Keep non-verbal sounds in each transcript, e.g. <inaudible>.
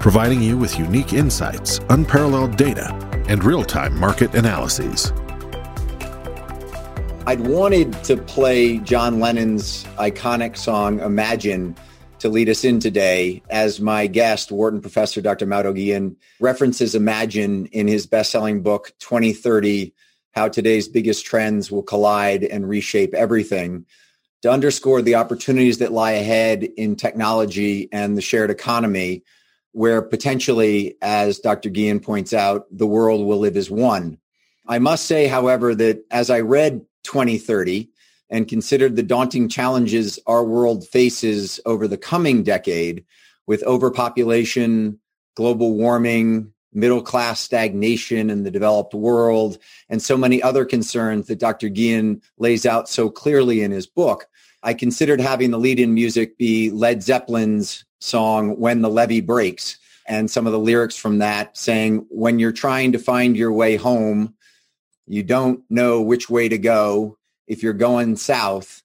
providing you with unique insights, unparalleled data, and real time market analyses. I'd wanted to play John Lennon's iconic song Imagine to lead us in today as my guest, Wharton professor Dr. Mauro Guillen, references Imagine in his best-selling book 2030, How Today's Biggest Trends Will Collide and Reshape Everything, to underscore the opportunities that lie ahead in technology and the shared economy, where potentially, as Dr. Guillen points out, the world will live as one. I must say, however, that as I read 2030, and considered the daunting challenges our world faces over the coming decade with overpopulation, global warming, middle class stagnation in the developed world, and so many other concerns that Dr. Guillen lays out so clearly in his book, I considered having the lead in music be Led Zeppelin's song, When the Levee Breaks, and some of the lyrics from that saying, When you're trying to find your way home, you don't know which way to go if you're going south,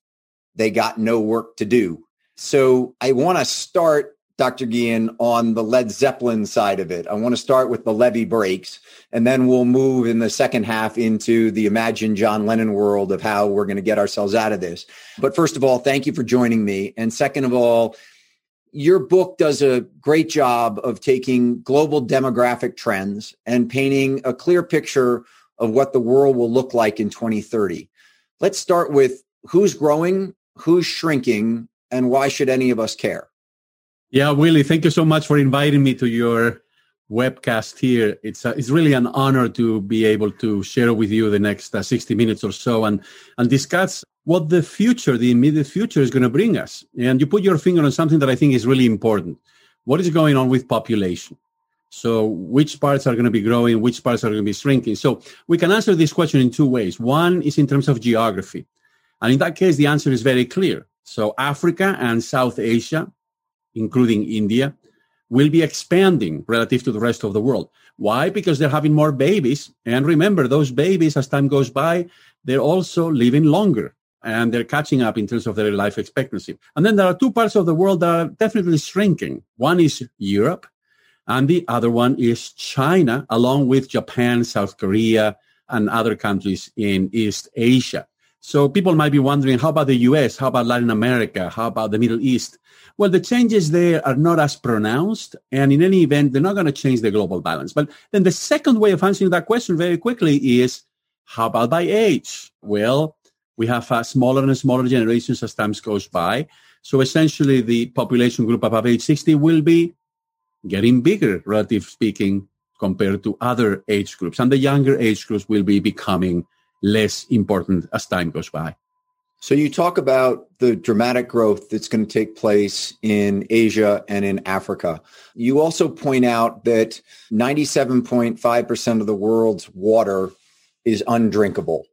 they got no work to do. So I want to start, Dr. Guillen, on the Led Zeppelin side of it. I want to start with the levee breaks, and then we'll move in the second half into the Imagine John Lennon world of how we're going to get ourselves out of this. But first of all, thank you for joining me. And second of all, your book does a great job of taking global demographic trends and painting a clear picture of what the world will look like in 2030. Let's start with who's growing, who's shrinking, and why should any of us care? Yeah, Willie, thank you so much for inviting me to your webcast here. It's uh, it's really an honor to be able to share with you the next uh, 60 minutes or so and and discuss what the future, the immediate future is going to bring us. And you put your finger on something that I think is really important. What is going on with population? So which parts are going to be growing, which parts are going to be shrinking? So we can answer this question in two ways. One is in terms of geography. And in that case, the answer is very clear. So Africa and South Asia, including India, will be expanding relative to the rest of the world. Why? Because they're having more babies. And remember, those babies, as time goes by, they're also living longer and they're catching up in terms of their life expectancy. And then there are two parts of the world that are definitely shrinking. One is Europe, and the other one is China, along with Japan, South Korea, and other countries in East Asia. So people might be wondering, how about the US? How about Latin America? How about the Middle East? Well, the changes there are not as pronounced. And in any event, they're not going to change the global balance. But then the second way of answering that question very quickly is, how about by age? Well, we have uh, smaller and smaller generations as time goes by. So essentially, the population group above age 60 will be getting bigger, relative speaking, compared to other age groups. And the younger age groups will be becoming less important as time goes by. So you talk about the dramatic growth that's going to take place in Asia and in Africa. You also point out that 97.5% of the world's water is undrinkable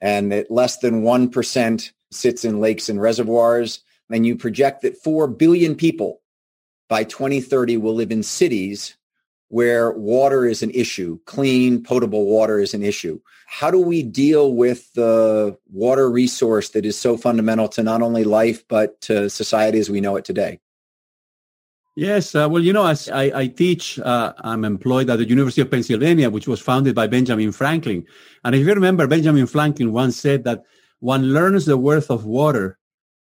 and that less than 1% sits in lakes and reservoirs. And you project that 4 billion people by 2030 will live in cities where water is an issue, clean, potable water is an issue. How do we deal with the water resource that is so fundamental to not only life, but to society as we know it today? Yes, uh, well, you know, as I, I teach, uh, I'm employed at the University of Pennsylvania, which was founded by Benjamin Franklin. And if you remember, Benjamin Franklin once said that one learns the worth of water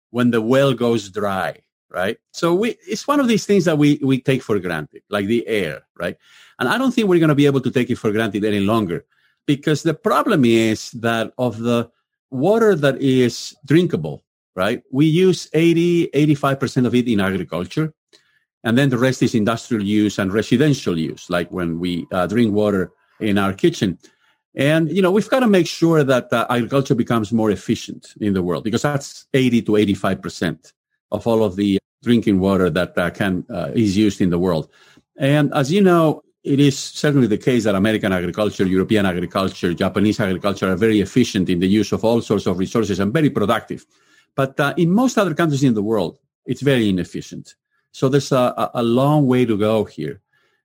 when the well goes dry right? So we, it's one of these things that we, we take for granted, like the air, right? And I don't think we're going to be able to take it for granted any longer because the problem is that of the water that is drinkable, right? We use 80, 85% of it in agriculture. And then the rest is industrial use and residential use, like when we uh, drink water in our kitchen. And, you know, we've got to make sure that uh, agriculture becomes more efficient in the world because that's 80 to 85% of all of the drinking water that uh, can uh, is used in the world. And as you know, it is certainly the case that American agriculture, European agriculture, Japanese agriculture are very efficient in the use of all sorts of resources and very productive. But uh, in most other countries in the world, it's very inefficient. So there's a, a long way to go here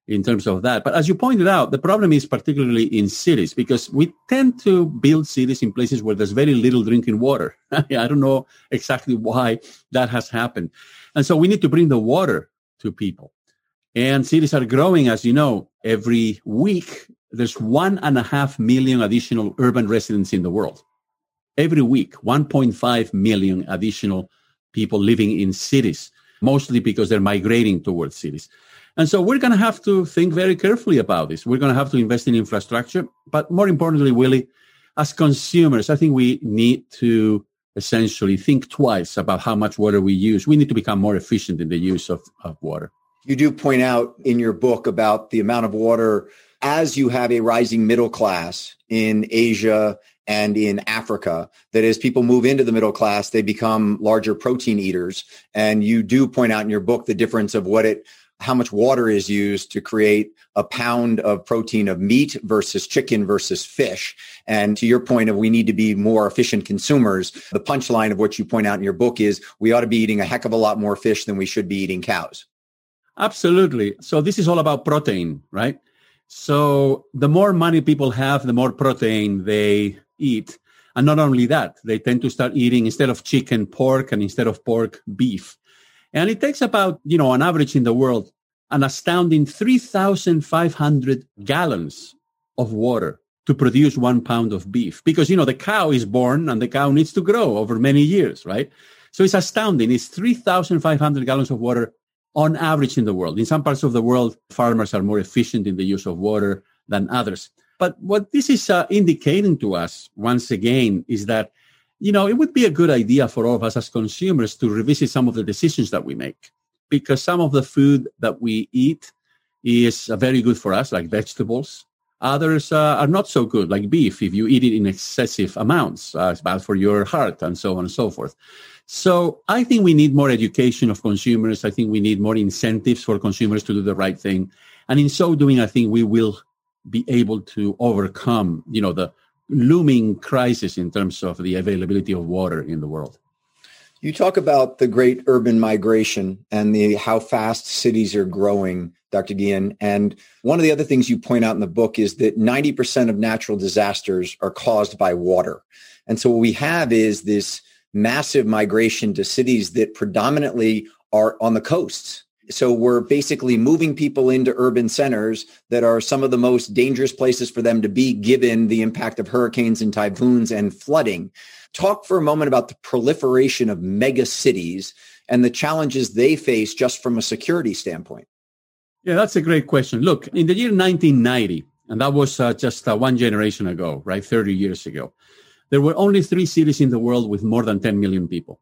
in terms of that. But as you pointed out, the problem is particularly in cities because we tend to build cities in places where there's very little drinking water. <laughs> I don't know exactly why that has happened. And so we need to bring the water to people. And cities are growing, as you know, every week. There's one and a half million additional urban residents in the world. Every week, 1.5 million additional people living in cities, mostly because they're migrating towards cities. And so we're going to have to think very carefully about this. We're going to have to invest in infrastructure. But more importantly, Willie, as consumers, I think we need to essentially think twice about how much water we use. We need to become more efficient in the use of, of water. You do point out in your book about the amount of water as you have a rising middle class in Asia and in Africa, that as people move into the middle class, they become larger protein eaters. And you do point out in your book the difference of what it how much water is used to create a pound of protein of meat versus chicken versus fish. And to your point of we need to be more efficient consumers, the punchline of what you point out in your book is we ought to be eating a heck of a lot more fish than we should be eating cows. Absolutely. So this is all about protein, right? So the more money people have, the more protein they eat. And not only that, they tend to start eating instead of chicken, pork, and instead of pork, beef. And it takes about, you know, on average in the world, an astounding 3,500 gallons of water to produce one pound of beef. Because, you know, the cow is born and the cow needs to grow over many years, right? So it's astounding. It's 3,500 gallons of water on average in the world. In some parts of the world, farmers are more efficient in the use of water than others. But what this is uh, indicating to us, once again, is that you know, it would be a good idea for all of us as consumers to revisit some of the decisions that we make because some of the food that we eat is uh, very good for us, like vegetables. Others uh, are not so good, like beef. If you eat it in excessive amounts, uh, it's bad for your heart and so on and so forth. So I think we need more education of consumers. I think we need more incentives for consumers to do the right thing. And in so doing, I think we will be able to overcome, you know, the looming crisis in terms of the availability of water in the world. You talk about the great urban migration and the how fast cities are growing, Dr. Guillen. And one of the other things you point out in the book is that 90% of natural disasters are caused by water. And so what we have is this massive migration to cities that predominantly are on the coasts so we're basically moving people into urban centers that are some of the most dangerous places for them to be given the impact of hurricanes and typhoons and flooding. Talk for a moment about the proliferation of mega cities and the challenges they face just from a security standpoint. Yeah, that's a great question. Look, in the year 1990, and that was uh, just uh, one generation ago, right? 30 years ago, there were only three cities in the world with more than 10 million people.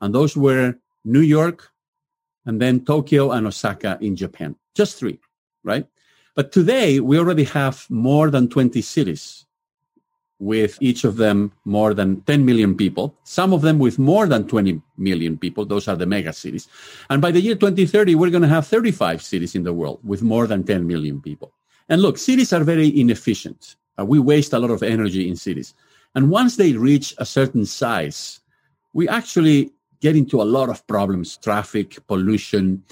And those were New York, and then Tokyo and Osaka in Japan. Just three, right? But today we already have more than 20 cities with each of them more than 10 million people, some of them with more than 20 million people. Those are the mega cities. And by the year 2030, we're going to have 35 cities in the world with more than 10 million people. And look, cities are very inefficient. Uh, we waste a lot of energy in cities. And once they reach a certain size, we actually get into a lot of problems traffic, pollution.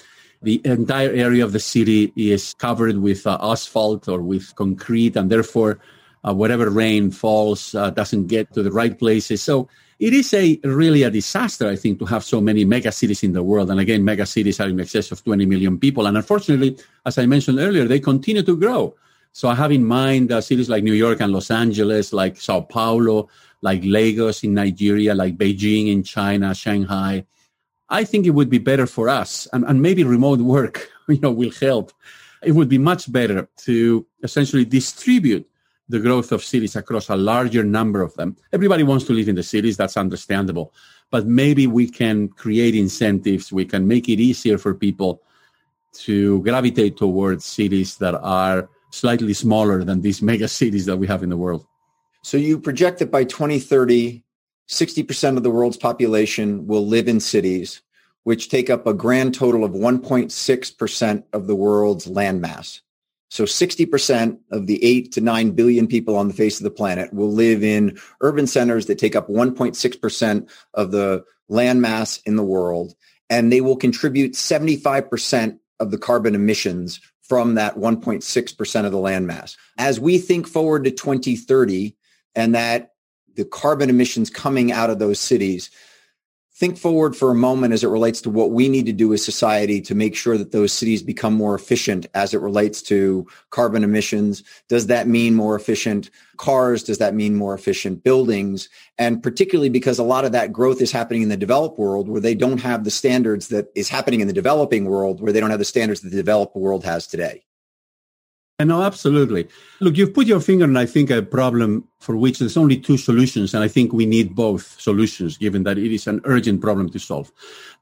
The entire area of the city is covered with uh, asphalt or with concrete, and therefore, uh, whatever rain falls uh, doesn't get to the right places. So it is a really a disaster, I think, to have so many mega cities in the world. And again, mega cities are in excess of 20 million people. And unfortunately, as I mentioned earlier, they continue to grow. So I have in mind uh, cities like New York and Los Angeles, like Sao Paulo, like Lagos in Nigeria, like Beijing in China, Shanghai. I think it would be better for us, and, and maybe remote work, <laughs> you know, will help. It would be much better to essentially distribute the growth of cities across a larger number of them. Everybody wants to live in the cities, that's understandable. But maybe we can create incentives, we can make it easier for people to gravitate towards cities that are slightly smaller than these <laughs> mega cities that we have in the world. So you project that by 2030, 60% of the world's population will live in cities, which take up a grand total of 1.6% of the world's landmass. So 60% of the 8 to 9 billion people on the face of the planet will live in urban centers that take up 1.6% of the land mass in the world. And they will contribute 75% of the carbon emissions from that 1.6% of the land mass. As we think forward to 2030 and that the carbon emissions coming out of those cities think forward for a moment as it relates to what we need to do as society to make sure that those cities become more efficient as it relates to carbon emissions. Does that mean more efficient cars? Does that mean more efficient buildings? And particularly because a lot of that growth is happening in the developed world where they don't have the standards that is happening in the developing world, where they don't have the standards that the developed world has today. No, absolutely. Look, you've put your finger on, I think, a problem for which there's only two solutions. And I think we need both solutions, given that it is an urgent problem to solve.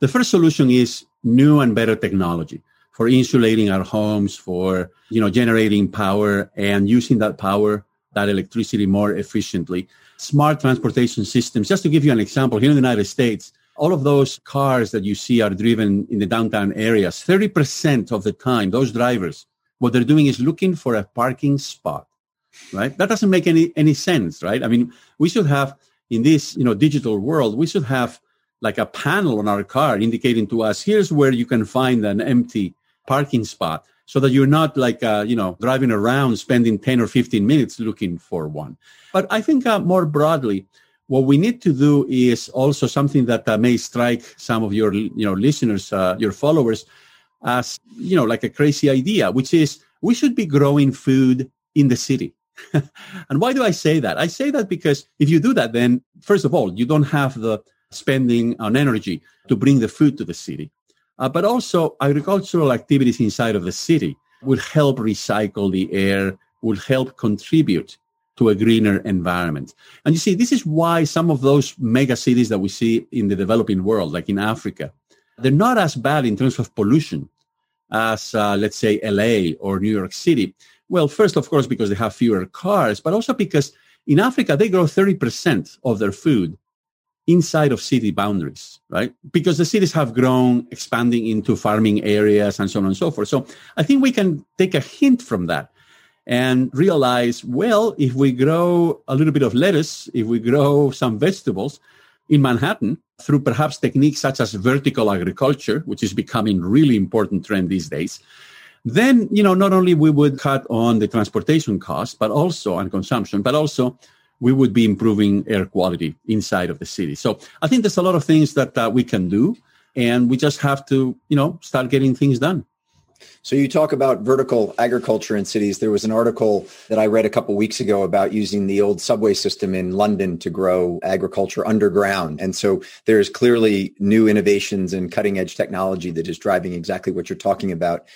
The first solution is new and better technology for insulating our homes, for, you know, generating power and using that power, that electricity more efficiently. Smart transportation systems. Just to give you an example, here in the United States, all of those cars that you see are driven in the downtown areas. 30% of the time, those drivers what they're doing is looking for a parking spot, right? That doesn't make any, any sense, right? I mean, we should have in this, you know, digital world, we should have like a panel on our car indicating to us, here's where you can find an empty parking spot so that you're not like, uh, you know, driving around spending 10 or 15 minutes looking for one. But I think uh, more broadly, what we need to do is also something that uh, may strike some of your, you know, listeners, uh, your followers, as you know like a crazy idea which is we should be growing food in the city. <laughs> And why do i say that? I say that because if you do that then first of all you don't have the spending on energy to bring the food to the city. Uh, but also agricultural activities inside of the city will help recycle the air will help contribute to a greener environment. And you see, this is why some of those mega cities that we see in the developing world, like in Africa, they're not as bad in terms of pollution as, uh, let's say, LA or New York City. Well, first, of course, because they have fewer cars, but also because in Africa, they grow 30% of their food inside of city boundaries, right? Because the cities have grown, expanding into farming areas and so on and so forth. So I think we can take a hint from that and realize, well, if we grow a little bit of lettuce, if we grow some vegetables in Manhattan, through perhaps techniques such as vertical agriculture, which is becoming really important trend these days, then you know not only we would cut on the transportation cost, but also on consumption, but also we would be improving air quality inside of the city. So I think there's a lot of things that uh, we can do, and we just have to you know start getting things done. So you talk about vertical agriculture in cities. There was an article that I read a couple weeks ago about using the old subway system in London to grow agriculture underground. And so there's clearly new innovations and cutting edge technology that is driving exactly what you're talking about.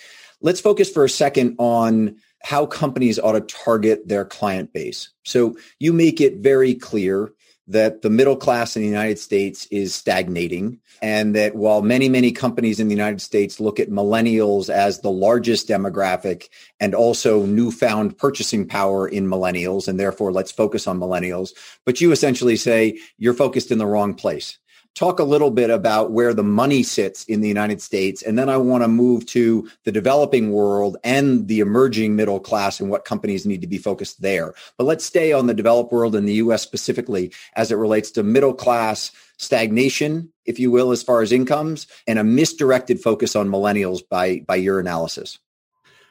Let's focus for a second on how companies ought to target their client base. So you make it very clear that the middle class in the United States is stagnating and that while many, many companies in the United States look at millennials as the largest demographic and also newfound purchasing power in millennials, and therefore let's focus on millennials, but you essentially say you're focused in the wrong place talk a little bit about where the money sits in the United States. And then I want to move to the developing world and the emerging middle class and what companies need to be focused there. But let's stay on the developed world and the US specifically as it relates to middle class stagnation, if you will, as far as incomes and a misdirected focus on millennials by, by your analysis.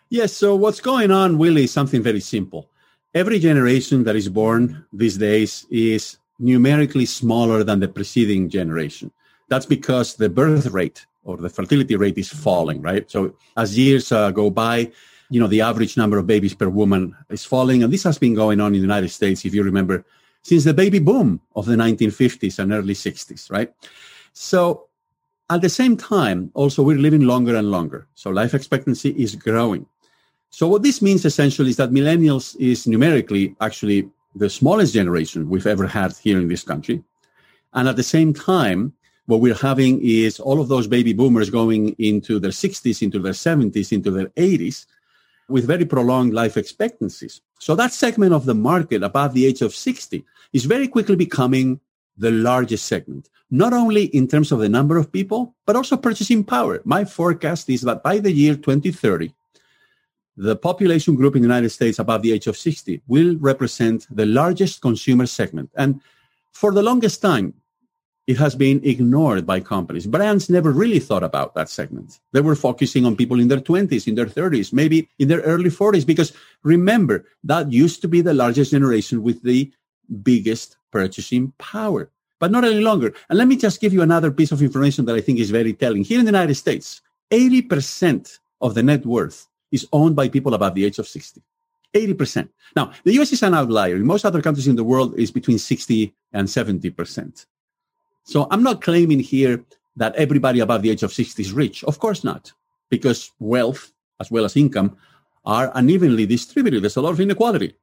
Yes. So what's going on, Willie, is something very simple. Every generation that is born these days is numerically smaller than the preceding generation. That's because the birth rate or the fertility rate is falling, right? So as years uh, go by, you know, the average number of babies per woman is falling. And this has been going on in the United States, if you remember, since the baby boom of the 1950s and early 60s, right? So at the same time, also we're living longer and longer. So life expectancy is growing. So what this means essentially is that millennials is numerically actually the smallest generation we've ever had here in this country. And at the same time, what we're having is all of those baby boomers going into their 60s, into their 70s, into their 80s with very prolonged life expectancies. So that segment of the market above the age of 60 is very quickly becoming the largest segment, not only in terms of the number of people, but also purchasing power. My forecast is that by the year 2030, the population group in the United States above the age of 60 will represent the largest consumer segment. And for the longest time, it has been ignored by companies. Brands never really thought about that segment. They were focusing on people in their 20s, in their 30s, maybe in their early 40s, because remember, that used to be the largest generation with the biggest purchasing power, but not any longer. And let me just give you another piece of information that I think is very telling. Here in the United States, 80% of the net worth is owned by people above the age of 60. 80%. Now, the US is an outlier. In most other countries in the world, is between 60 and 70%. So I'm not claiming here that everybody above the age of 60 is rich. Of course not, because wealth as well as income are unevenly distributed. There's a lot of inequality.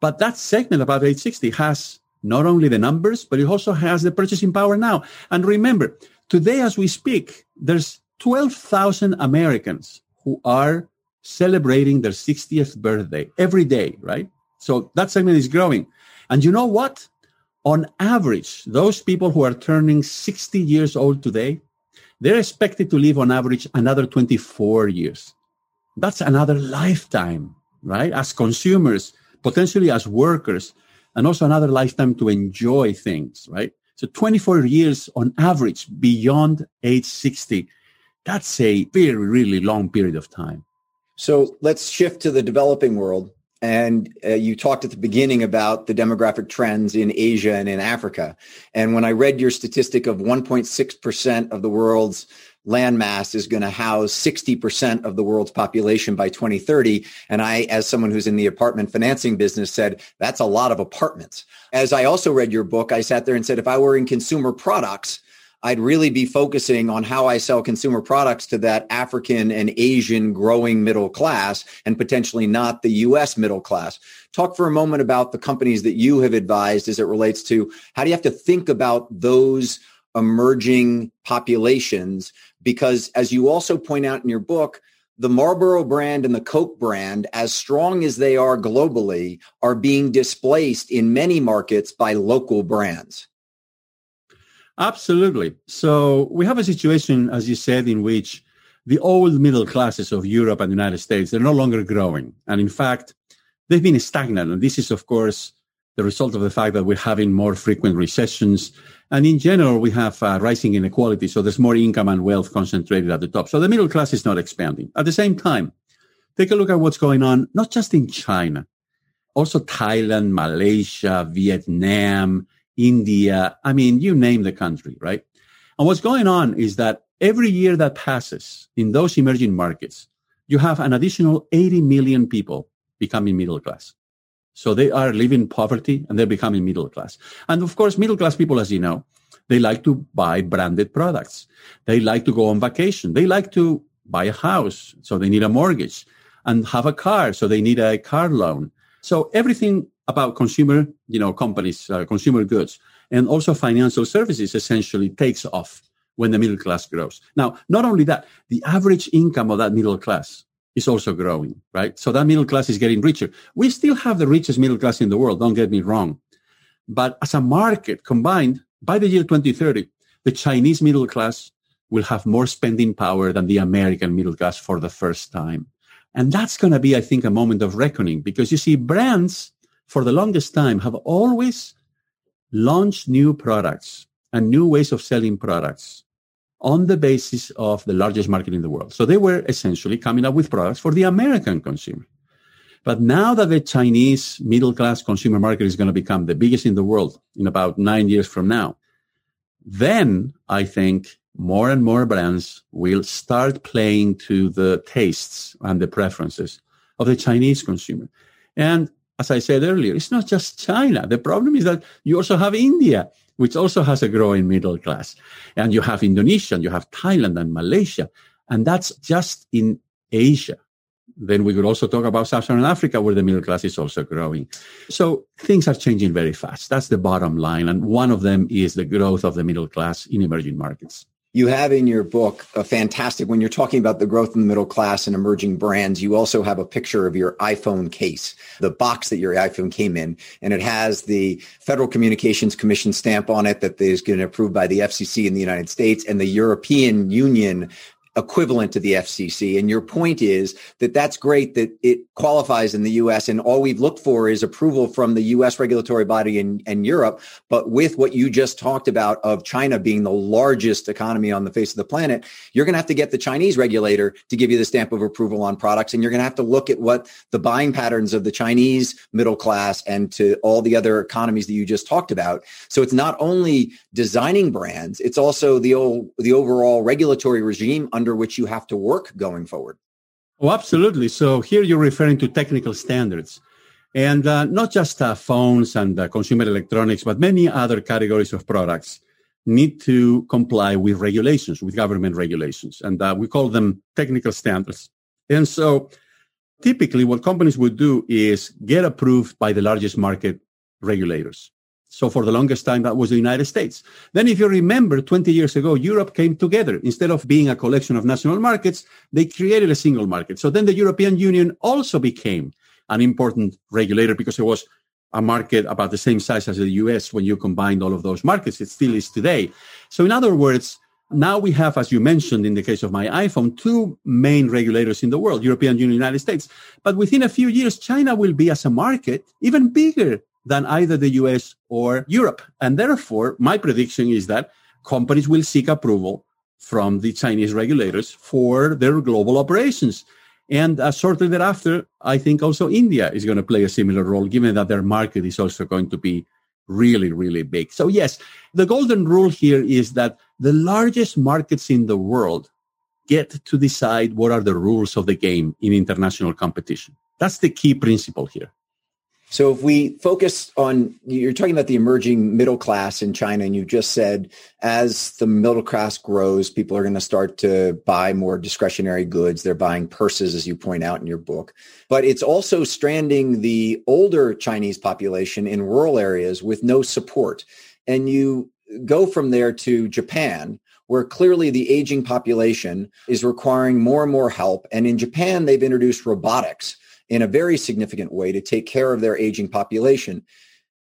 But that segment above age 60 has not only the numbers, but it also has the purchasing power now. And remember, today as we speak, there's 12,000 Americans who are celebrating their 60th birthday every day, right? So that segment is growing. And you know what? on average, those people who are turning 60 years old today, they're expected to live on average another 24 years. That's another lifetime, right? As consumers, potentially as workers, and also another lifetime to enjoy things, right? So 24 years on average beyond age 60. That's a very, really long period of time. So let's shift to the developing world. And uh, you talked at the beginning about the demographic trends in Asia and in Africa. And when I read your statistic of 1.6% of the world's landmass is going to house 60% of the world's population by 2030. And I, as someone who's in the apartment financing business, said, that's a lot of apartments. As I also read your book, I sat there and said, if I were in consumer products, I'd really be focusing on how I sell consumer products to that African and Asian growing middle class and potentially not the US middle class. Talk for a moment about the companies that you have advised as it relates to how do you have to think about those emerging populations? Because as you also point out in your book, the Marlboro brand and the Coke brand, as strong as they are globally, are being displaced in many markets by local brands. Absolutely. So we have a situation, as you said, in which the old middle classes of Europe and the United States, they're no longer growing. And in fact, they've been stagnant. And this is, of course, the result of the fact that we're having more frequent recessions. And in general, we have uh, rising inequality. So there's more income and wealth concentrated at the top. So the middle class is not expanding. At the same time, take a look at what's going on, not just in China, also Thailand, Malaysia, Vietnam, India. I mean, you name the country, right? And what's going on is that every year that passes in those emerging markets, you have an additional 80 million people becoming middle class. So they are living poverty and they're becoming middle class. And of course, middle class people, as you know, they like to buy branded products. They like to go on vacation. They like to buy a house. So they need a mortgage and have a car. So they need a car loan. So everything about consumer, you know, companies, uh, consumer goods, and also financial services essentially takes off when the middle class grows. Now, not only that, the average income of that middle class is also growing, right? So that middle class is getting richer. We still have the richest middle class in the world. Don't get me wrong. But as a market combined, by the year 2030, the Chinese middle class will have more spending power than the American middle class for the first time. And that's going to be, I think, a moment of reckoning because you see brands for the longest time have always launched new products and new ways of selling products on the basis of the largest market in the world. So they were essentially coming up with products for the American consumer. But now that the Chinese middle class consumer market is going to become the biggest in the world in about nine years from now, then I think more and more brands will start playing to the tastes and the preferences of the Chinese consumer. And as I said earlier, it's not just China. The problem is that you also have India, which also has a growing middle class. And you have Indonesia, and you have Thailand and Malaysia. And that's just in Asia. Then we could also talk about Sub-Saharan Africa, where the middle class is also growing. So things are changing very fast. That's the bottom line. And one of them is the growth of the middle class in emerging markets you have in your book a fantastic when you're talking about the growth in the middle class and emerging brands you also have a picture of your iphone case the box that your iphone came in and it has the federal communications commission stamp on it that is getting approved by the fcc in the united states and the european union equivalent to the FCC. And your point is that that's great that it qualifies in the US and all we've looked for is approval from the US regulatory body in, in Europe. But with what you just talked about of China being the largest economy on the face of the planet, you're going to have to get the Chinese regulator to give you the stamp of approval on products. And you're going to have to look at what the buying patterns of the Chinese middle class and to all the other economies that you just talked about. So it's not only designing brands, it's also the, old, the overall regulatory regime under under which you have to work going forward. Oh, absolutely. So here you're referring to technical standards. And uh, not just uh, phones and uh, consumer electronics, but many other categories of products need to comply with regulations, with government regulations. And uh, we call them technical standards. And so typically what companies would do is get approved by the largest market regulators. So for the longest time, that was the United States. Then if you remember, 20 years ago, Europe came together. Instead of being a collection of national markets, they created a single market. So then the European Union also became an important regulator because it was a market about the same size as the US when you combined all of those markets. It still is today. So in other words, now we have, as you mentioned in the case of my iPhone, two main regulators in the world, European Union, United States. But within a few years, China will be as a market even bigger than either the US or Europe. And therefore, my prediction is that companies will seek approval from the Chinese regulators for their global operations. And uh, shortly thereafter, I think also India is going to play a similar role, given that their market is also going to be really, really big. So yes, the golden rule here is that the largest markets in the world get to decide what are the rules of the game in international competition. That's the key principle here. So if we focus on, you're talking about the emerging middle class in China, and you just said as the middle class grows, people are going to start to buy more discretionary goods. They're buying purses, as you point out in your book. But it's also stranding the older Chinese population in rural areas with no support. And you go from there to Japan, where clearly the aging population is requiring more and more help. And in Japan, they've introduced robotics in a very significant way to take care of their aging population.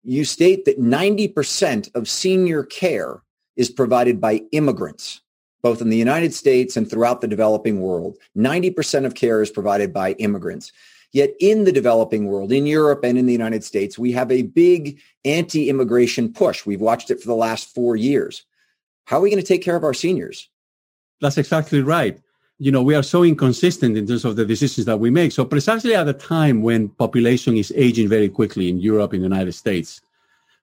You state that 90% of senior care is provided by immigrants, both in the United States and throughout the developing world. 90% of care is provided by immigrants. Yet in the developing world, in Europe and in the United States, we have a big anti-immigration push. We've watched it for the last four years. How are we going to take care of our seniors? That's exactly right you know, we are so inconsistent in terms of the decisions that we make. So precisely at a time when population is aging very quickly in Europe, in the United States,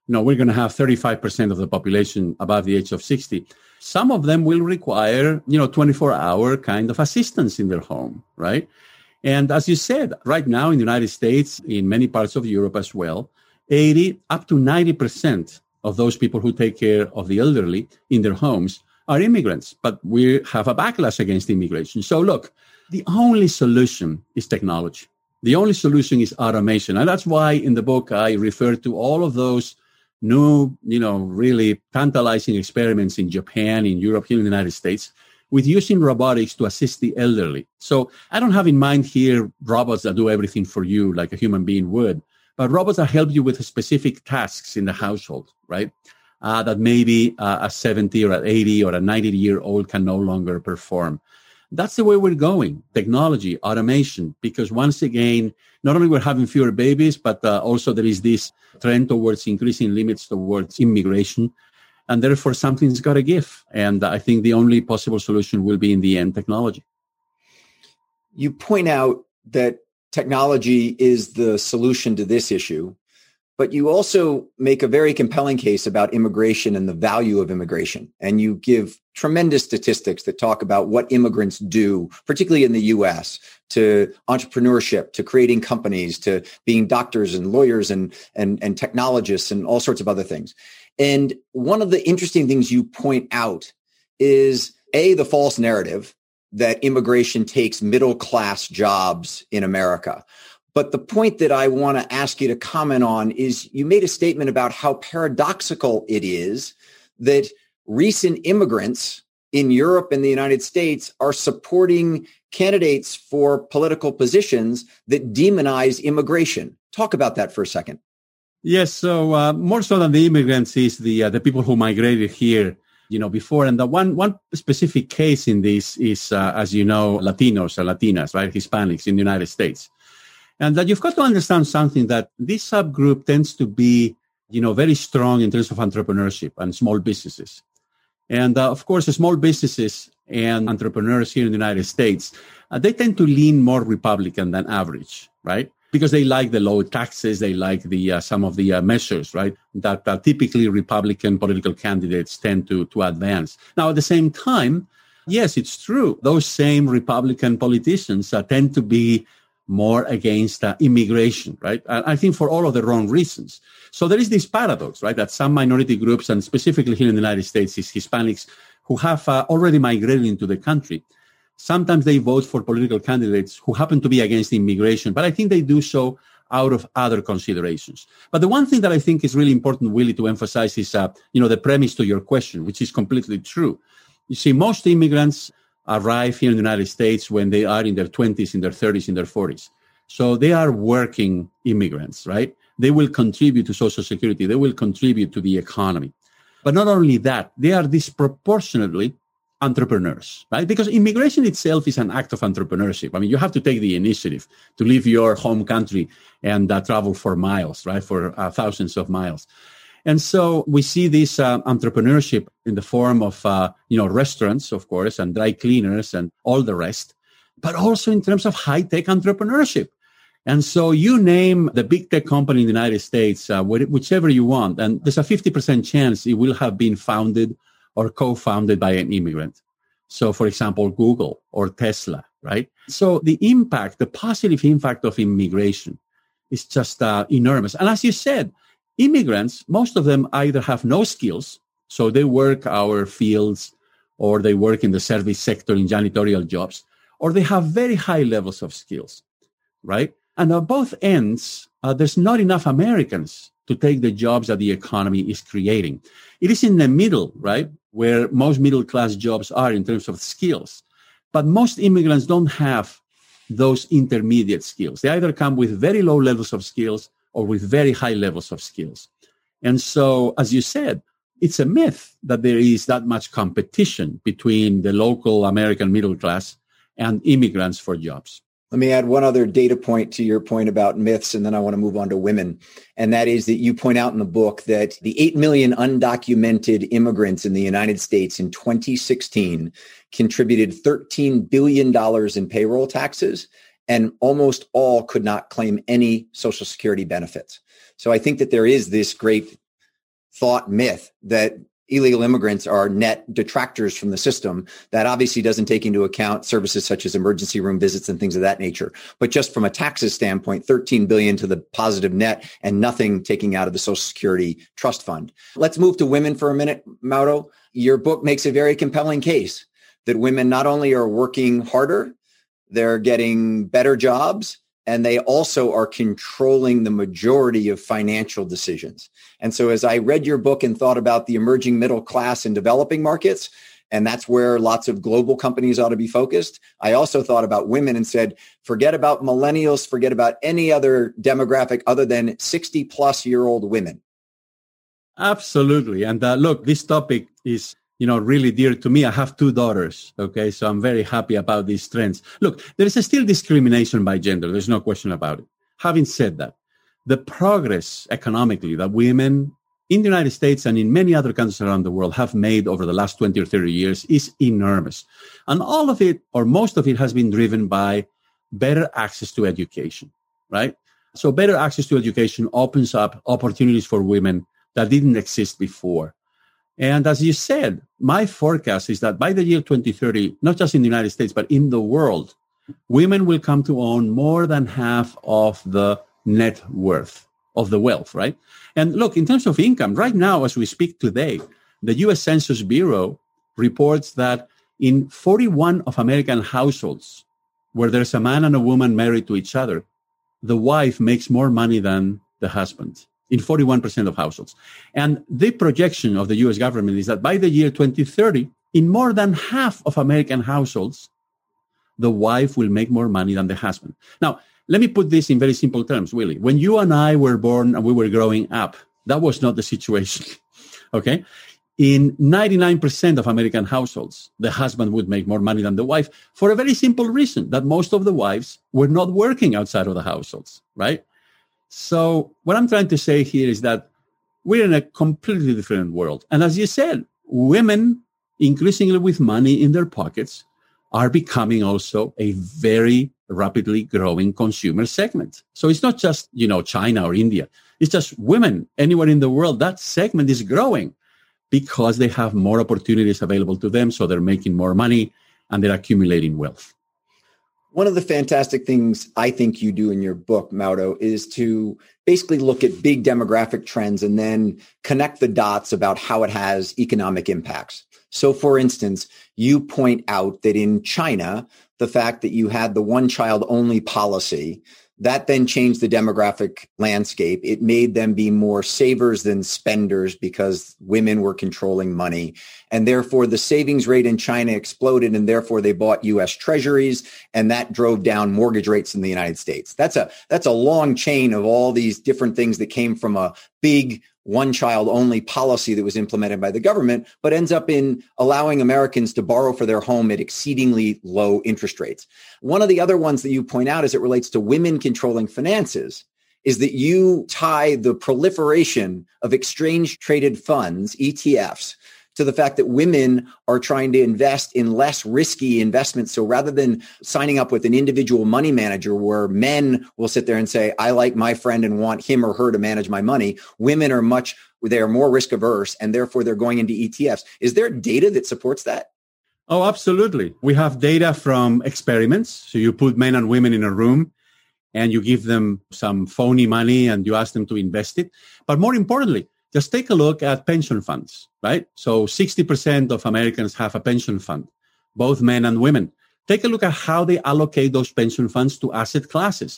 you know, we're going to have 35% of the population above the age of 60. Some of them will require, you know, 24 hour kind of assistance in their home, right? And as you said, right now in the United States, in many parts of Europe as well, 80 up to 90% of those people who take care of the elderly in their homes are immigrants, but we have a backlash against immigration. So look, the only solution is technology. The only solution is automation. And that's why in the book I refer to all of those new, you know, really tantalizing experiments in Japan, in Europe, here in the United States with using robotics to assist the elderly. So I don't have in mind here robots that do everything for you like a human being would, but robots that help you with specific tasks in the household, right? Uh, that maybe uh, a 70 or an 80 or a 90 year old can no longer perform. That's the way we're going. Technology, automation, because once again, not only we're having fewer babies, but uh, also there is this trend towards increasing limits towards immigration. And therefore, something's got to give. And I think the only possible solution will be in the end technology. You point out that technology is the solution to this issue but you also make a very compelling case about immigration and the value of immigration. And you give tremendous statistics that talk about what immigrants do, particularly in the US, to entrepreneurship, to creating companies, to being doctors and lawyers and, and, and technologists and all sorts of other things. And one of the interesting things you point out is A, the false narrative that immigration takes middle class jobs in America. But the point that I want to ask you to comment on is you made a statement about how paradoxical it is that recent immigrants in Europe and the United States are supporting candidates for political positions that demonize immigration. Talk about that for a second. Yes, so uh, more so than the immigrants is the uh, the people who migrated here you know, before. And the one, one specific case in this is, uh, as you know, Latinos or Latinas, right? Hispanics in the United States. And that you've got to understand something that this subgroup tends to be, you know, very strong in terms of entrepreneurship and small businesses. And uh, of course, small businesses and entrepreneurs here in the United States, uh, they tend to lean more Republican than average, right? Because they like the low taxes, they like the uh, some of the uh, measures, right? That typically Republican political candidates tend to to advance. Now, at the same time, yes, it's true. Those same Republican politicians uh, tend to be more against uh, immigration, right? And I think for all of the wrong reasons. So there is this paradox, right? That some minority groups, and specifically here in the United States, is Hispanics who have uh, already migrated into the country. Sometimes they vote for political candidates who happen to be against immigration, but I think they do so out of other considerations. But the one thing that I think is really important, Willie, to emphasize is, uh, you know, the premise to your question, which is completely true. You see, most immigrants arrive here in the United States when they are in their 20s, in their 30s, in their 40s. So they are working immigrants, right? They will contribute to Social Security. They will contribute to the economy. But not only that, they are disproportionately entrepreneurs, right? Because immigration itself is an act of entrepreneurship. I mean, you have to take the initiative to leave your home country and uh, travel for miles, right? For uh, thousands of miles. And so we see this uh, entrepreneurship in the form of, uh, you know, restaurants, of course, and dry cleaners and all the rest, but also in terms of high tech entrepreneurship. And so you name the big tech company in the United States, uh, whichever you want, and there's a 50% chance it will have been founded or co-founded by an immigrant. So, for example, Google or Tesla, right? So the impact, the positive impact of immigration is just uh, enormous. And as you said, Immigrants, most of them either have no skills, so they work our fields or they work in the service sector in janitorial jobs, or they have very high levels of skills, right? And on both ends, uh, there's not enough Americans to take the jobs that the economy is creating. It is in the middle, right, where most middle class jobs are in terms of skills. But most immigrants don't have those intermediate skills. They either come with very low levels of skills or with very high levels of skills. And so, as you said, it's a myth that there is that much competition between the local American middle class and immigrants for jobs. Let me add one other data point to your point about myths, and then I want to move on to women. And that is that you point out in the book that the 8 million undocumented immigrants in the United States in 2016 contributed $13 billion in payroll taxes and almost all could not claim any social security benefits. So I think that there is this great thought myth that illegal immigrants are net detractors from the system that obviously doesn't take into account services such as emergency room visits and things of that nature. But just from a taxes standpoint 13 billion to the positive net and nothing taking out of the social security trust fund. Let's move to women for a minute mauro. Your book makes a very compelling case that women not only are working harder they're getting better jobs and they also are controlling the majority of financial decisions. And so as I read your book and thought about the emerging middle class in developing markets, and that's where lots of global companies ought to be focused. I also thought about women and said, forget about millennials, forget about any other demographic other than 60 plus year old women. Absolutely. And uh, look, this topic is you know, really dear to me. I have two daughters. Okay. So I'm very happy about these trends. Look, there is still discrimination by gender. There's no question about it. Having said that, the progress economically that women in the United States and in many other countries around the world have made over the last 20 or 30 years is enormous. And all of it, or most of it, has been driven by better access to education, right? So better access to education opens up opportunities for women that didn't exist before. And as you said, my forecast is that by the year 2030, not just in the United States, but in the world, women will come to own more than half of the net worth of the wealth, right? And look, in terms of income, right now, as we speak today, the US Census Bureau reports that in 41 of American households where there's a man and a woman married to each other, the wife makes more money than the husband in 41% of households. And the projection of the US government is that by the year 2030, in more than half of American households, the wife will make more money than the husband. Now, let me put this in very simple terms, Willie. When you and I were born and we were growing up, that was not the situation. <laughs> okay. in 99% of American households, the husband would make more money than the wife for a very simple reason that most of the wives were not working outside of the households, right? So what I'm trying to say here is that we're in a completely different world. And as you said, women increasingly with money in their pockets are becoming also a very rapidly growing consumer segment. So it's not just, you know, China or India. It's just women anywhere in the world. That segment is growing because they have more opportunities available to them. So they're making more money and they're accumulating wealth. One of the fantastic things I think you do in your book, Mauro, is to basically look at big demographic trends and then connect the dots about how it has economic impacts. So, for instance, you point out that in China, the fact that you had the one child only policy that then changed the demographic landscape. It made them be more savers than spenders because women were controlling money. And therefore the savings rate in China exploded and therefore they bought US treasuries and that drove down mortgage rates in the United States. That's a, that's a long chain of all these different things that came from a big one child only policy that was implemented by the government, but ends up in allowing Americans to borrow for their home at exceedingly low interest rates. One of the other ones that you point out as it relates to women controlling finances is that you tie the proliferation of exchange traded funds, ETFs, to the fact that women are trying to invest in less risky investments. So rather than signing up with an individual money manager where men will sit there and say, I like my friend and want him or her to manage my money, women are much, they are more risk averse and therefore they're going into ETFs. Is there data that supports that? Oh, absolutely. We have data from experiments. So you put men and women in a room and you give them some phony money and you ask them to invest it. But more importantly, just take a look at pension funds, right? So 60% of Americans have a pension fund, both men and women. Take a look at how they allocate those pension funds to asset classes.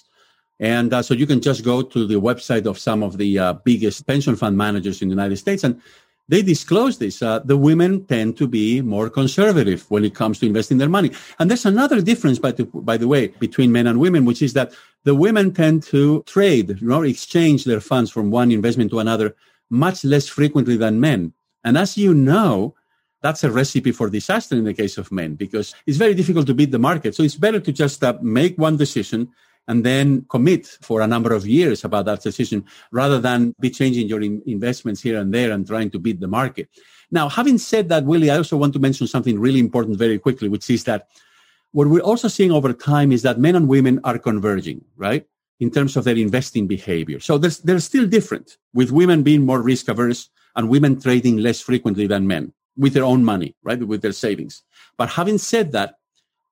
And uh, so you can just go to the website of some of the uh, biggest pension fund managers in the United States and they disclose this. Uh, the women tend to be more conservative when it comes to investing their money. And there's another difference, by the, by the way, between men and women, which is that the women tend to trade, you know, exchange their funds from one investment to another much less frequently than men. And as you know, that's a recipe for disaster in the case of men because it's very difficult to beat the market. So it's better to just uh, make one decision and then commit for a number of years about that decision rather than be changing your in- investments here and there and trying to beat the market. Now, having said that, Willie, I also want to mention something really important very quickly, which is that what we're also seeing over time is that men and women are converging, right? In terms of their investing behavior. So there's, they're still different with women being more risk averse and women trading less frequently than men with their own money, right? With their savings. But having said that,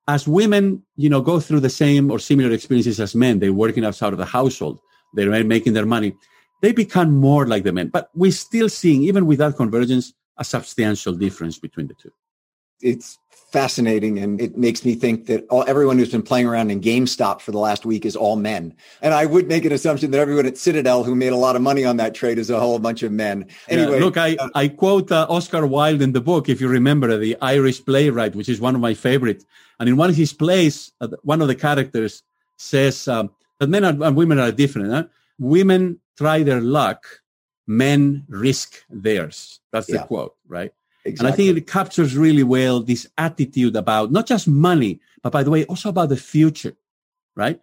as women, you know, go through the same or similar experiences as men, they're working outside of the household, they're making their money, they become more like the men. But we're still seeing, even without convergence, a substantial difference between the two. It's fascinating and it makes me think that all, everyone who's been playing around in GameStop for the last week is all men. And I would make an assumption that everyone at Citadel who made a lot of money on that trade is a whole bunch of men. Anyway, yeah, look, I, uh, I quote uh, Oscar Wilde in the book, if you remember, the Irish playwright, which is one of my favorites. And in one of his plays, uh, one of the characters says um, that men and women are different. Huh? Women try their luck, men risk theirs. That's the yeah. quote, right? Exactly. And I think it captures really well this attitude about not just money, but by the way, also about the future, right?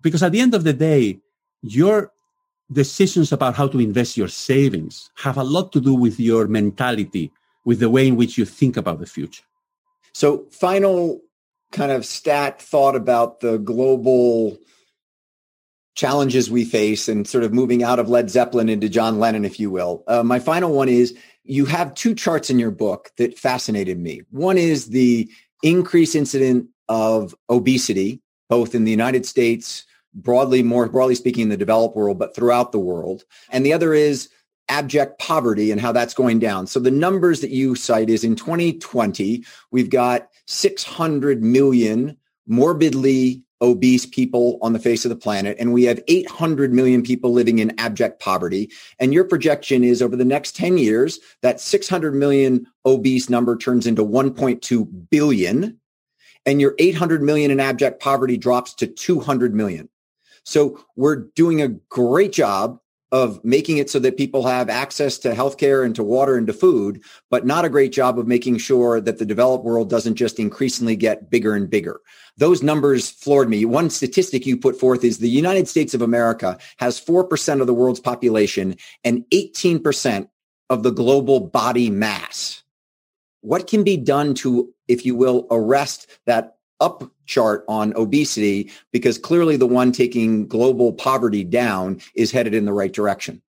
Because at the end of the day, your decisions about how to invest your savings have a lot to do with your mentality, with the way in which you think about the future. So, final kind of stat thought about the global challenges we face and sort of moving out of Led Zeppelin into John Lennon, if you will. Uh, my final one is you have two charts in your book that fascinated me. One is the increased incident of obesity, both in the United States, broadly, more broadly speaking, in the developed world, but throughout the world. And the other is abject poverty and how that's going down. So the numbers that you cite is in 2020, we've got 600 million morbidly obese people on the face of the planet, and we have 800 million people living in abject poverty. And your projection is over the next 10 years, that 600 million obese number turns into 1.2 billion, and your 800 million in abject poverty drops to 200 million. So we're doing a great job of making it so that people have access to healthcare and to water and to food, but not a great job of making sure that the developed world doesn't just increasingly get bigger and bigger. Those numbers floored me. One statistic you put forth is the United States of America has 4% of the world's population and 18% of the global body mass. What can be done to, if you will, arrest that up chart on obesity because clearly the one taking global poverty down is headed in the right direction.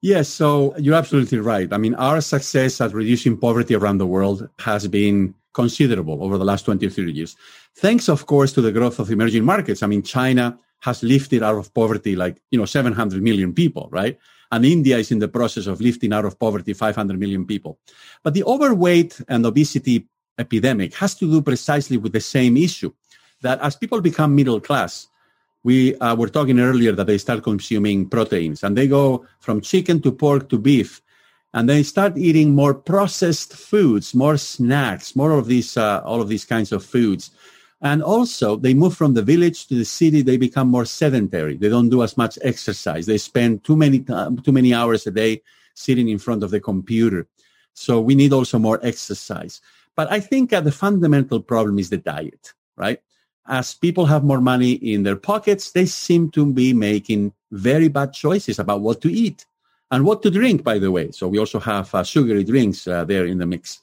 Yes, so you're absolutely right. I mean, our success at reducing poverty around the world has been considerable over the last 20 or 30 years. Thanks, of course, to the growth of emerging markets. I mean, China has lifted out of poverty like, you know, 700 million people, right? And India is in the process of lifting out of poverty 500 million people. But the overweight and obesity epidemic has to do precisely with the same issue that as people become middle class, we uh, were talking earlier that they start consuming proteins and they go from chicken to pork to beef and they start eating more processed foods, more snacks, more of these, uh, all of these kinds of foods. And also they move from the village to the city. They become more sedentary. They don't do as much exercise. They spend too many, too many hours a day sitting in front of the computer. So we need also more exercise. But I think uh, the fundamental problem is the diet, right? As people have more money in their pockets, they seem to be making very bad choices about what to eat and what to drink, by the way. So we also have uh, sugary drinks uh, there in the mix.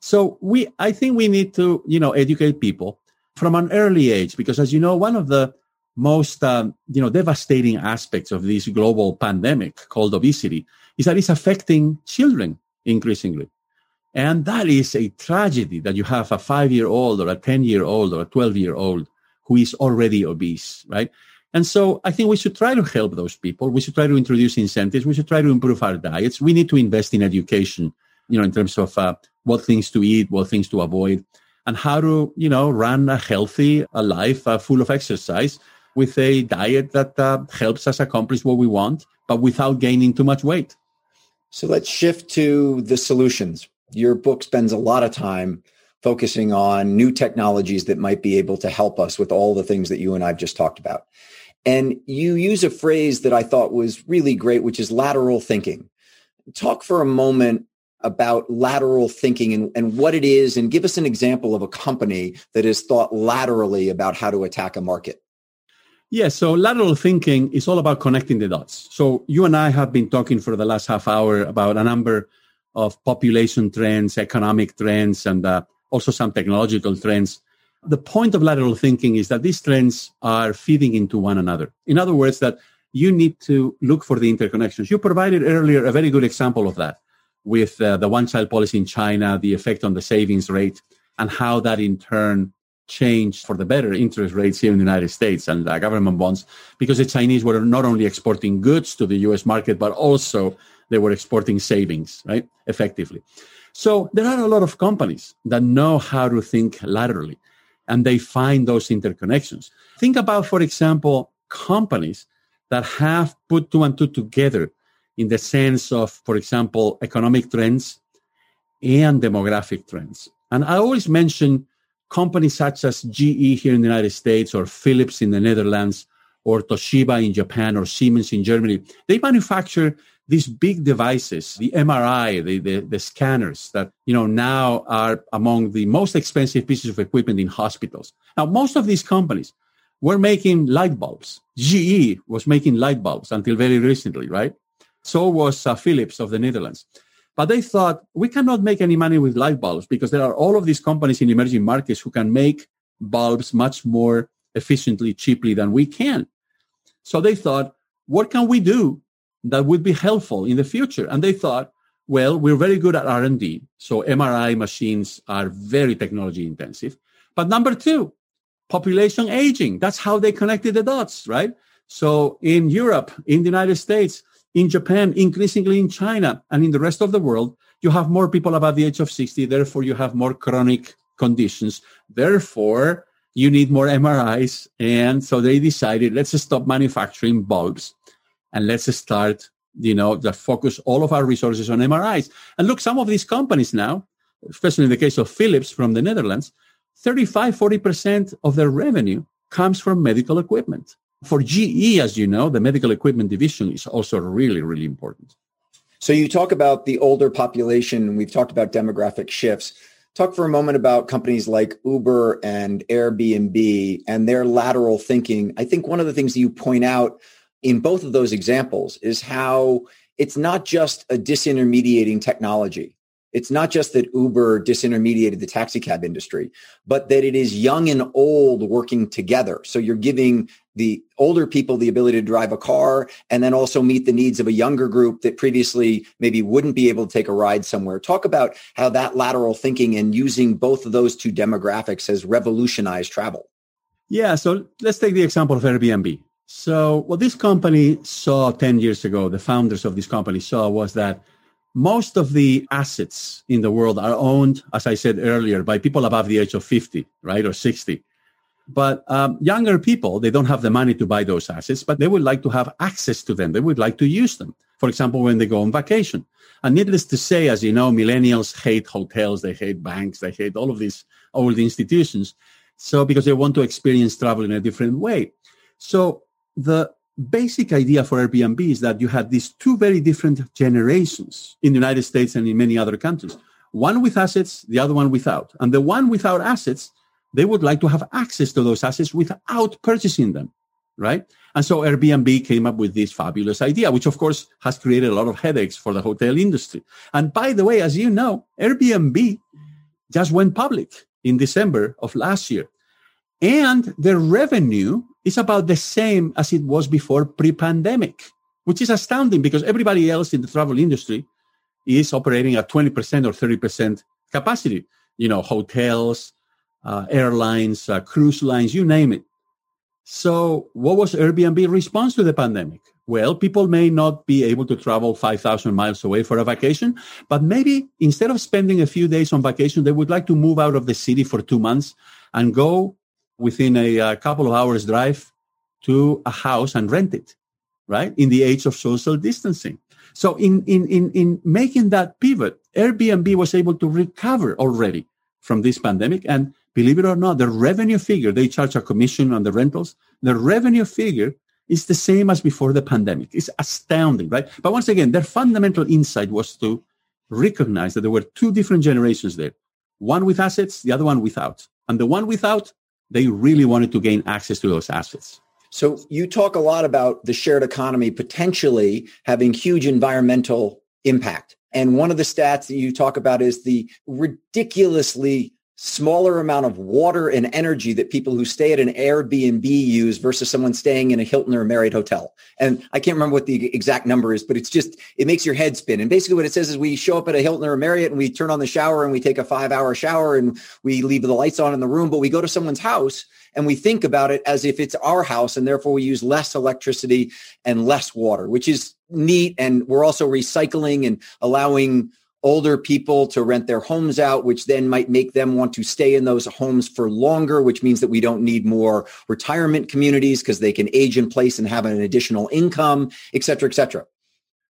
So we, I think we need to, you know, educate people from an early age, because as you know, one of the most, um, you know, devastating aspects of this global pandemic called obesity is that it's affecting children increasingly. And that is a tragedy that you have a five year old or a 10 year old or a 12 year old who is already obese, right? And so I think we should try to help those people. We should try to introduce incentives. We should try to improve our diets. We need to invest in education, you know, in terms of uh, what things to eat, what things to avoid, and how to, you know, run a healthy a life uh, full of exercise with a diet that uh, helps us accomplish what we want, but without gaining too much weight. So let's shift to the solutions your book spends a lot of time focusing on new technologies that might be able to help us with all the things that you and I've just talked about. And you use a phrase that I thought was really great, which is lateral thinking. Talk for a moment about lateral thinking and, and what it is, and give us an example of a company that has thought laterally about how to attack a market. Yeah, so lateral thinking is all about connecting the dots. So you and I have been talking for the last half hour about a number of population trends, economic trends, and uh, also some technological trends. The point of lateral thinking is that these trends are feeding into one another. In other words, that you need to look for the interconnections. You provided earlier a very good example of that with uh, the one child policy in China, the effect on the savings rate, and how that in turn changed for the better interest rates here in the United States and uh, government bonds because the Chinese were not only exporting goods to the US market, but also they were exporting savings, right? Effectively. So there are a lot of companies that know how to think laterally and they find those interconnections. Think about, for example, companies that have put two and two together in the sense of, for example, economic trends and demographic trends. And I always mention companies such as GE here in the United States or Philips in the Netherlands or Toshiba in Japan or Siemens in Germany. They manufacture these big devices, the MRI, the, the, the, scanners that, you know, now are among the most expensive pieces of equipment in hospitals. Now, most of these companies were making light bulbs. GE was making light bulbs until very recently, right? So was uh, Philips of the Netherlands. But they thought we cannot make any money with light bulbs because there are all of these companies in emerging markets who can make bulbs much more efficiently, cheaply than we can. So they thought, what can we do that would be helpful in the future. And they thought, well, we're very good at R&D. So MRI machines are very technology intensive. But number two, population aging. That's how they connected the dots, right? So in Europe, in the United States, in Japan, increasingly in China, and in the rest of the world, you have more people above the age of 60. Therefore, you have more chronic conditions. Therefore, you need more MRIs. And so they decided, let's stop manufacturing bulbs and let's start, you know, just focus all of our resources on MRIs. And look, some of these companies now, especially in the case of Philips from the Netherlands, 35, 40% of their revenue comes from medical equipment. For GE, as you know, the medical equipment division is also really, really important. So you talk about the older population. We've talked about demographic shifts. Talk for a moment about companies like Uber and Airbnb and their lateral thinking. I think one of the things you point out in both of those examples is how it's not just a disintermediating technology. It's not just that Uber disintermediated the taxi cab industry, but that it is young and old working together. So you're giving the older people the ability to drive a car and then also meet the needs of a younger group that previously maybe wouldn't be able to take a ride somewhere. Talk about how that lateral thinking and using both of those two demographics has revolutionized travel. Yeah. So let's take the example of Airbnb. So what this company saw 10 years ago, the founders of this company saw was that most of the assets in the world are owned, as I said earlier, by people above the age of 50, right, or 60. But um, younger people, they don't have the money to buy those assets, but they would like to have access to them. They would like to use them. For example, when they go on vacation. And needless to say, as you know, millennials hate hotels, they hate banks, they hate all of these old institutions. So because they want to experience travel in a different way. So the basic idea for Airbnb is that you had these two very different generations in the United States and in many other countries. One with assets, the other one without. And the one without assets, they would like to have access to those assets without purchasing them, right? And so Airbnb came up with this fabulous idea, which of course has created a lot of headaches for the hotel industry. And by the way, as you know, Airbnb just went public in December of last year. And their revenue is about the same as it was before pre-pandemic, which is astounding because everybody else in the travel industry is operating at 20% or 30% capacity. You know, hotels, uh, airlines, uh, cruise lines, you name it. So what was Airbnb response to the pandemic? Well, people may not be able to travel 5,000 miles away for a vacation, but maybe instead of spending a few days on vacation, they would like to move out of the city for two months and go within a, a uh, couple of hours drive to a house and rent it, right? In the age of social distancing. So in, in, in, in making that pivot, Airbnb was able to recover already from this pandemic. And believe it or not, the revenue figure, they charge a commission on the rentals. The revenue figure is the same as before the pandemic. It's astounding, right? But once again, their fundamental insight was to recognize that there were two different generations there. One with assets, the other one without. And the one without they really wanted to gain access to those assets. So you talk a lot about the shared economy potentially having huge environmental impact. And one of the stats that you talk about is the ridiculously smaller amount of water and energy that people who stay at an Airbnb use versus someone staying in a Hilton or a Marriott hotel. And I can't remember what the exact number is, but it's just, it makes your head spin. And basically what it says is we show up at a Hilton or a Marriott and we turn on the shower and we take a five hour shower and we leave the lights on in the room, but we go to someone's house and we think about it as if it's our house and therefore we use less electricity and less water, which is neat. And we're also recycling and allowing older people to rent their homes out, which then might make them want to stay in those homes for longer, which means that we don't need more retirement communities because they can age in place and have an additional income, et cetera, et cetera.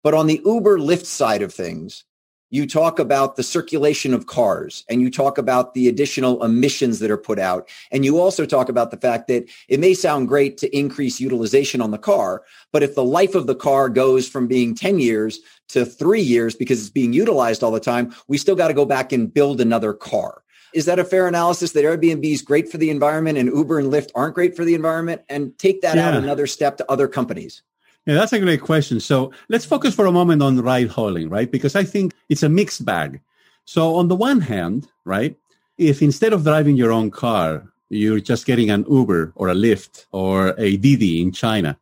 But on the Uber Lyft side of things, you talk about the circulation of cars and you talk about the additional emissions that are put out. And you also talk about the fact that it may sound great to increase utilization on the car, but if the life of the car goes from being 10 years to three years because it's being utilized all the time, we still got to go back and build another car. Is that a fair analysis that Airbnb is great for the environment and Uber and Lyft aren't great for the environment? And take that yeah. out another step to other companies. Yeah, that's a great question. So let's focus for a moment on ride hailing, right? Because I think it's a mixed bag. So on the one hand, right, if instead of driving your own car, you're just getting an Uber or a Lyft or a Didi in China,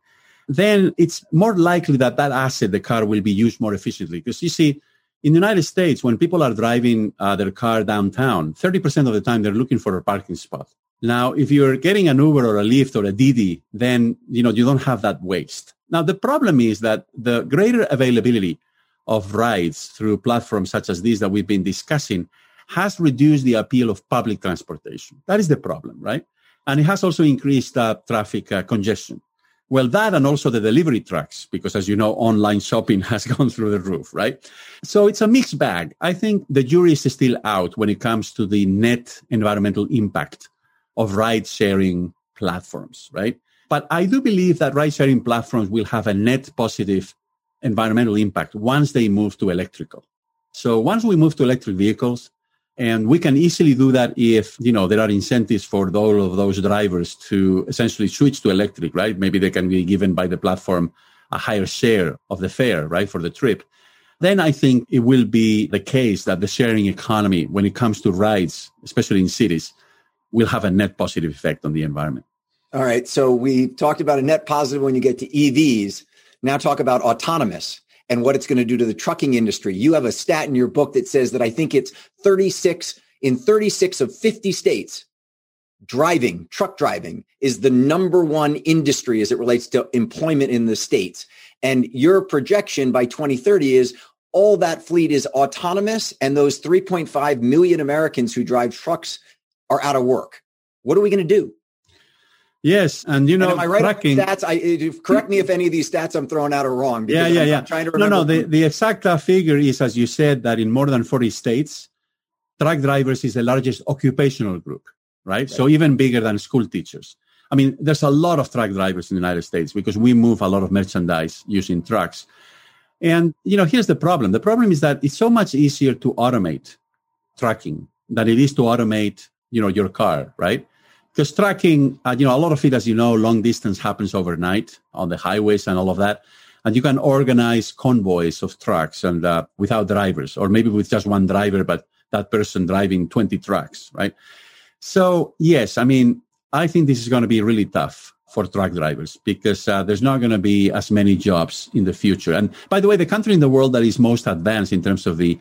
then it's more likely that that asset, the car, will be used more efficiently. Because you see, in the United States, when people are driving uh, their car downtown, 30% of the time they're looking for a parking spot. Now, if you're getting an Uber or a Lyft or a Didi, then, you know, you don't have that waste. Now, the problem is that the greater availability of rides through platforms such as these that we've been discussing has reduced the appeal of public transportation. That is the problem, right? And it has also increased uh, traffic uh, congestion. Well, that and also the delivery trucks, because as you know, online shopping <laughs> has gone through the roof, right? So it's a mixed bag. I think the jury is still out when it comes to the net environmental impact of ride sharing platforms, right? But I do believe that ride sharing platforms will have a net positive environmental impact once they move to electrical. So once we move to electric vehicles, and we can easily do that if, you know, there are incentives for all of those drivers to essentially switch to electric, right? Maybe they can be given by the platform a higher share of the fare, right, for the trip. Then I think it will be the case that the sharing economy, when it comes to rides, especially in cities, will have a net positive effect on the environment. All right. So we talked about a net positive when you get to EVs. Now talk about autonomous and what it's going to do to the trucking industry. You have a stat in your book that says that I think it's 36 in 36 of 50 states. Driving, truck driving is the number one industry as it relates to employment in the states. And your projection by 2030 is all that fleet is autonomous and those 3.5 million Americans who drive trucks are out of work. What are we going to do? Yes, and you know, and am I right tracking, stats? I, correct me if any of these stats I'm throwing out are wrong. Yeah, yeah, I'm, yeah. I'm trying to remember. No, no. The, the exact figure is, as you said, that in more than 40 states, truck drivers is the largest occupational group, right? right? So even bigger than school teachers. I mean, there's a lot of truck drivers in the United States because we move a lot of merchandise using trucks. And you know, here's the problem. The problem is that it's so much easier to automate trucking than it is to automate, you know, your car, right? Because tracking, uh, you know, a lot of it, as you know, long distance happens overnight on the highways and all of that. And you can organize convoys of trucks and uh, without drivers, or maybe with just one driver, but that person driving 20 trucks, right? So, yes, I mean, I think this is going to be really tough for truck drivers because uh, there's not going to be as many jobs in the future. And by the way, the country in the world that is most advanced in terms of the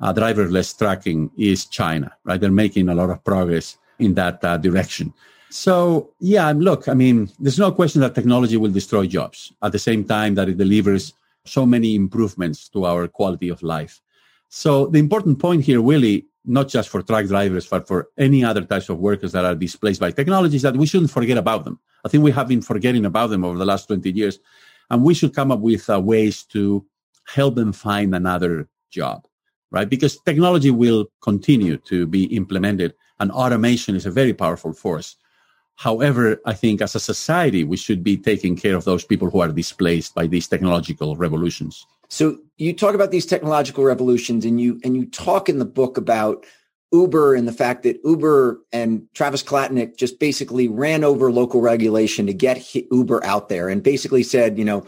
uh, driverless trucking is China, right? They're making a lot of progress in that uh, direction. So, yeah, look, I mean, there's no question that technology will destroy jobs at the same time that it delivers so many improvements to our quality of life. So, the important point here, really, not just for truck drivers, but for any other types of workers that are displaced by technology, is that we shouldn't forget about them. I think we have been forgetting about them over the last 20 years, and we should come up with uh, ways to help them find another job, right? Because technology will continue to be implemented and automation is a very powerful force. However, I think as a society, we should be taking care of those people who are displaced by these technological revolutions. So you talk about these technological revolutions and you and you talk in the book about Uber and the fact that Uber and Travis Kalanick just basically ran over local regulation to get Uber out there and basically said, you know,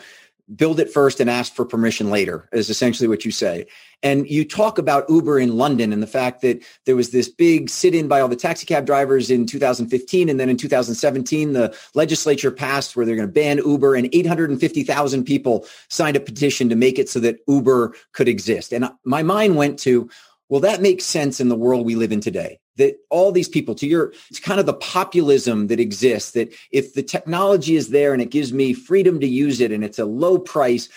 build it first and ask for permission later is essentially what you say. And you talk about Uber in London and the fact that there was this big sit in by all the taxi cab drivers in 2015. And then in 2017, the legislature passed where they're going to ban Uber and 850,000 people signed a petition to make it so that Uber could exist. And my mind went to, well, that makes sense in the world we live in today. That all these people, to your, it's kind of the populism that exists. That if the technology is there and it gives me freedom to use it and it's a low price,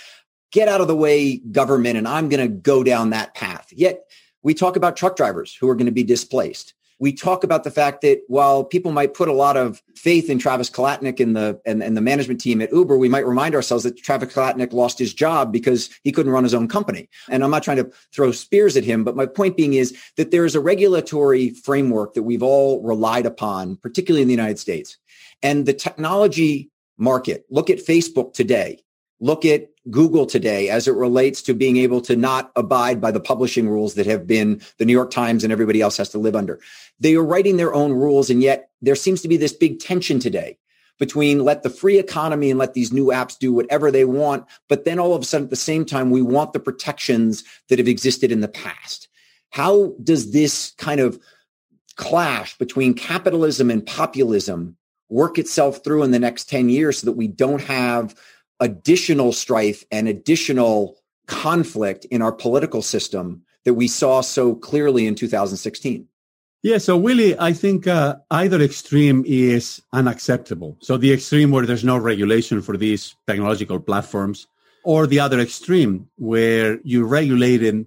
get out of the way, government, and I'm going to go down that path. Yet we talk about truck drivers who are going to be displaced we talk about the fact that while people might put a lot of faith in Travis Kalanick and the and, and the management team at Uber, we might remind ourselves that Travis Kalanick lost his job because he couldn't run his own company. And I'm not trying to throw spears at him, but my point being is that there is a regulatory framework that we've all relied upon, particularly in the United States. And the technology market, look at Facebook today, look at Google today as it relates to being able to not abide by the publishing rules that have been the New York Times and everybody else has to live under. They are writing their own rules. And yet there seems to be this big tension today between let the free economy and let these new apps do whatever they want. But then all of a sudden at the same time, we want the protections that have existed in the past. How does this kind of clash between capitalism and populism work itself through in the next 10 years so that we don't have additional strife and additional conflict in our political system that we saw so clearly in 2016? Yeah, so Willie, I think uh, either extreme is unacceptable. So the extreme where there's no regulation for these technological platforms, or the other extreme where you regulated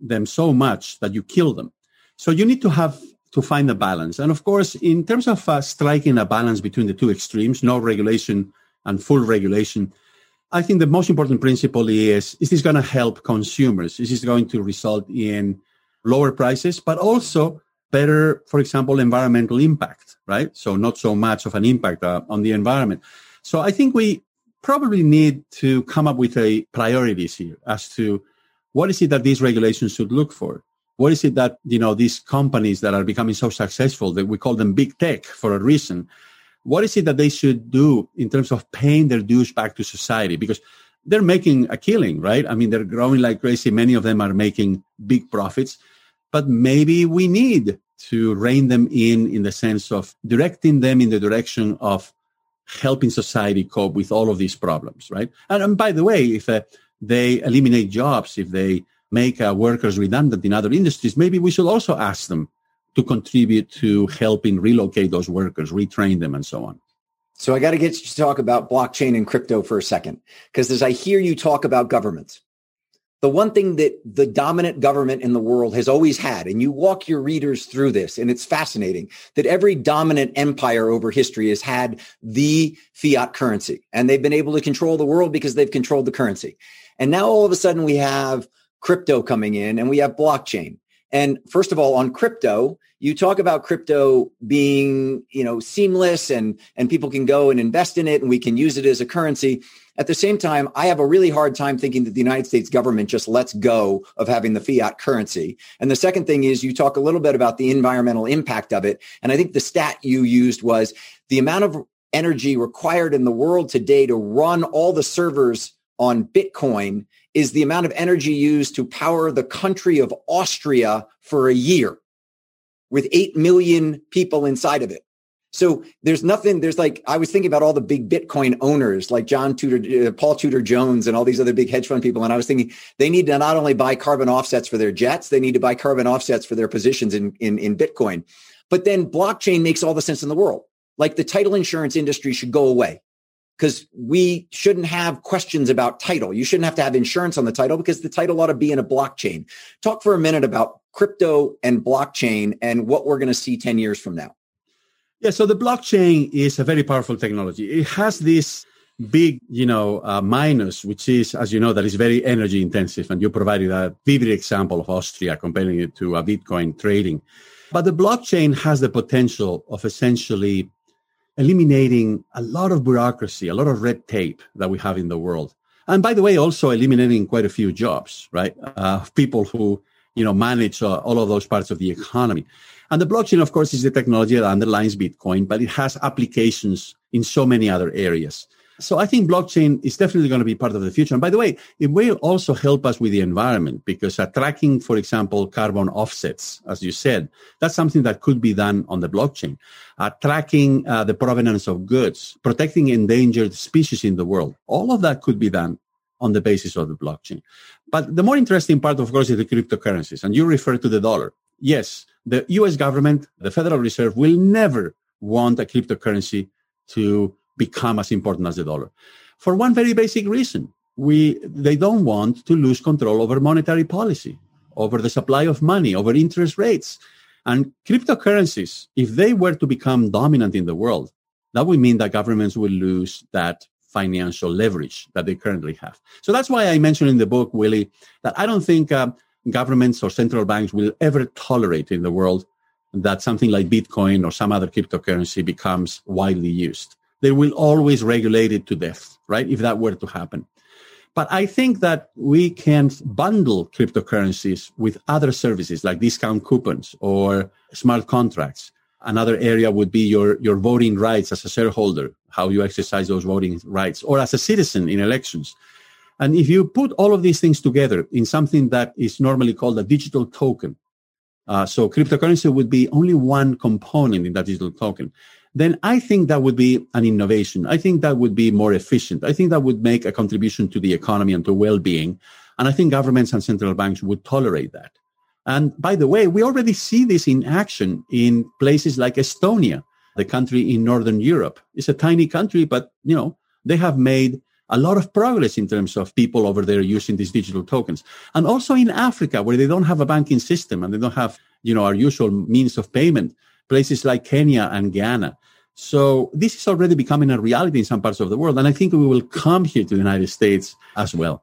them so much that you kill them. So you need to have to find a balance. And of course, in terms of uh, striking a balance between the two extremes, no regulation and full regulation, I think the most important principle is, is this going to help consumers? Is this going to result in lower prices, but also better, for example, environmental impact, right? So not so much of an impact uh, on the environment. So I think we probably need to come up with a priorities here as to what is it that these regulations should look for? What is it that, you know, these companies that are becoming so successful that we call them big tech for a reason? What is it that they should do in terms of paying their dues back to society? Because they're making a killing, right? I mean, they're growing like crazy. Many of them are making big profits, but maybe we need to rein them in in the sense of directing them in the direction of helping society cope with all of these problems, right? And, and by the way, if uh, they eliminate jobs, if they make uh, workers redundant in other industries, maybe we should also ask them to contribute to helping relocate those workers, retrain them, and so on. So I got to get you to talk about blockchain and crypto for a second, because as I hear you talk about governments, the one thing that the dominant government in the world has always had, and you walk your readers through this, and it's fascinating that every dominant empire over history has had the fiat currency, and they've been able to control the world because they've controlled the currency. And now all of a sudden we have crypto coming in and we have blockchain. And first of all, on crypto, you talk about crypto being, you know, seamless and, and people can go and invest in it and we can use it as a currency. At the same time, I have a really hard time thinking that the United States government just lets go of having the fiat currency. And the second thing is you talk a little bit about the environmental impact of it. And I think the stat you used was the amount of energy required in the world today to run all the servers on Bitcoin is the amount of energy used to power the country of Austria for a year with 8 million people inside of it. So there's nothing, there's like, I was thinking about all the big Bitcoin owners like John Tudor, uh, Paul Tudor Jones and all these other big hedge fund people. And I was thinking they need to not only buy carbon offsets for their jets, they need to buy carbon offsets for their positions in, in, in Bitcoin. But then blockchain makes all the sense in the world. Like the title insurance industry should go away because we shouldn't have questions about title. You shouldn't have to have insurance on the title because the title ought to be in a blockchain. Talk for a minute about crypto and blockchain and what we're going to see 10 years from now. Yeah, so the blockchain is a very powerful technology. It has this big, you know, uh, minus, which is, as you know, that is very energy intensive. And you provided a vivid example of Austria comparing it to a Bitcoin trading. But the blockchain has the potential of essentially eliminating a lot of bureaucracy, a lot of red tape that we have in the world. And by the way, also eliminating quite a few jobs, right? Uh, people who, you know, manage uh, all of those parts of the economy. And the blockchain, of course, is the technology that underlines Bitcoin, but it has applications in so many other areas. So I think blockchain is definitely going to be part of the future. And by the way, it will also help us with the environment because uh, tracking, for example, carbon offsets, as you said, that's something that could be done on the blockchain. Uh, tracking uh, the provenance of goods, protecting endangered species in the world, all of that could be done on the basis of the blockchain. But the more interesting part, of course, is the cryptocurrencies. And you refer to the dollar. Yes, the US government, the Federal Reserve will never want a cryptocurrency to become as important as the dollar for one very basic reason. We, they don't want to lose control over monetary policy, over the supply of money, over interest rates. And cryptocurrencies, if they were to become dominant in the world, that would mean that governments will lose that financial leverage that they currently have. So that's why I mentioned in the book, Willie, that I don't think uh, governments or central banks will ever tolerate in the world that something like Bitcoin or some other cryptocurrency becomes widely used they will always regulate it to death, right? If that were to happen. But I think that we can bundle cryptocurrencies with other services like discount coupons or smart contracts. Another area would be your, your voting rights as a shareholder, how you exercise those voting rights, or as a citizen in elections. And if you put all of these things together in something that is normally called a digital token, uh, so cryptocurrency would be only one component in that digital token then I think that would be an innovation. I think that would be more efficient. I think that would make a contribution to the economy and to well-being. And I think governments and central banks would tolerate that. And by the way, we already see this in action in places like Estonia, the country in Northern Europe. It's a tiny country, but you know, they have made a lot of progress in terms of people over there using these digital tokens. And also in Africa, where they don't have a banking system and they don't have, you know, our usual means of payment, places like Kenya and Ghana. So this is already becoming a reality in some parts of the world. And I think we will come here to the United States as well.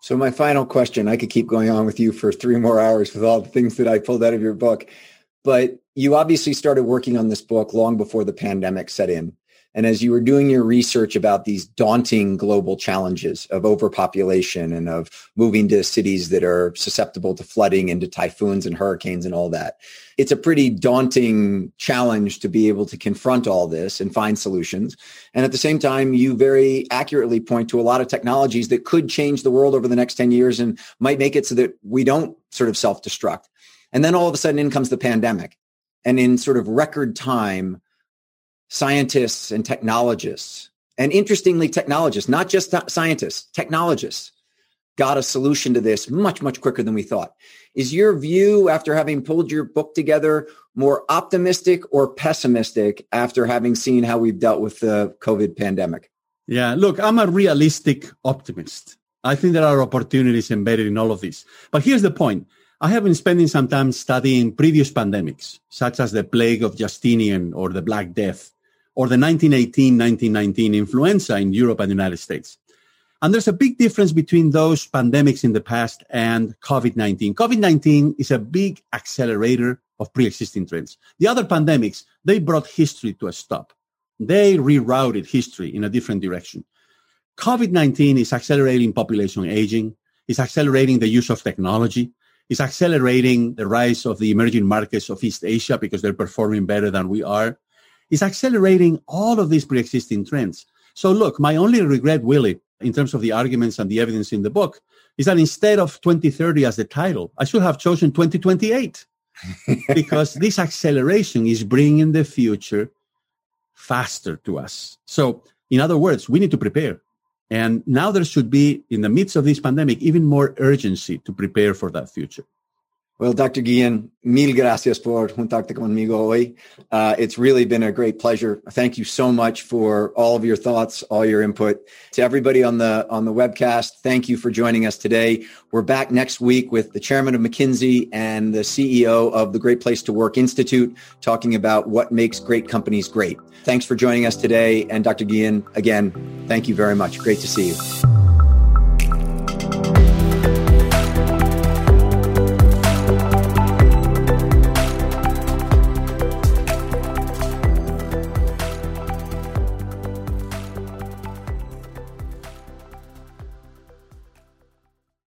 So my final question, I could keep going on with you for three more hours with all the things that I pulled out of your book, but you obviously started working on this book long before the pandemic set in. And as you were doing your research about these daunting global challenges of overpopulation and of moving to cities that are susceptible to flooding and to typhoons and hurricanes and all that, it's a pretty daunting challenge to be able to confront all this and find solutions. And at the same time, you very accurately point to a lot of technologies that could change the world over the next 10 years and might make it so that we don't sort of self destruct. And then all of a sudden in comes the pandemic. And in sort of record time, scientists and technologists, and interestingly, technologists, not just scientists, technologists got a solution to this much, much quicker than we thought. Is your view after having pulled your book together more optimistic or pessimistic after having seen how we've dealt with the COVID pandemic? Yeah, look, I'm a realistic optimist. I think there are opportunities embedded in all of this. But here's the point. I have been spending some time studying previous pandemics, such as the plague of Justinian or the Black Death, or the 1918-1919 influenza in Europe and the United States. And there's a big difference between those pandemics in the past and COVID-19. COVID-19 is a big accelerator of pre-existing trends. The other pandemics, they brought history to a stop. They rerouted history in a different direction. COVID-19 is accelerating population aging, is accelerating the use of technology, is accelerating the rise of the emerging markets of East Asia because they're performing better than we are is accelerating all of these pre-existing trends. So look, my only regret, Willie, in terms of the arguments and the evidence in the book, is that instead of 2030 as the title, I should have chosen 2028 <laughs> because this acceleration is bringing the future faster to us. So in other words, we need to prepare. And now there should be, in the midst of this pandemic, even more urgency to prepare for that future. Well, Dr. Guillen, mil gracias por juntarte conmigo hoy. Uh, it's really been a great pleasure. Thank you so much for all of your thoughts, all your input. To everybody on the on the webcast, thank you for joining us today. We're back next week with the chairman of McKinsey and the CEO of the Great Place to Work Institute, talking about what makes great companies great. Thanks for joining us today, and Dr. Guillen, again, thank you very much. Great to see you.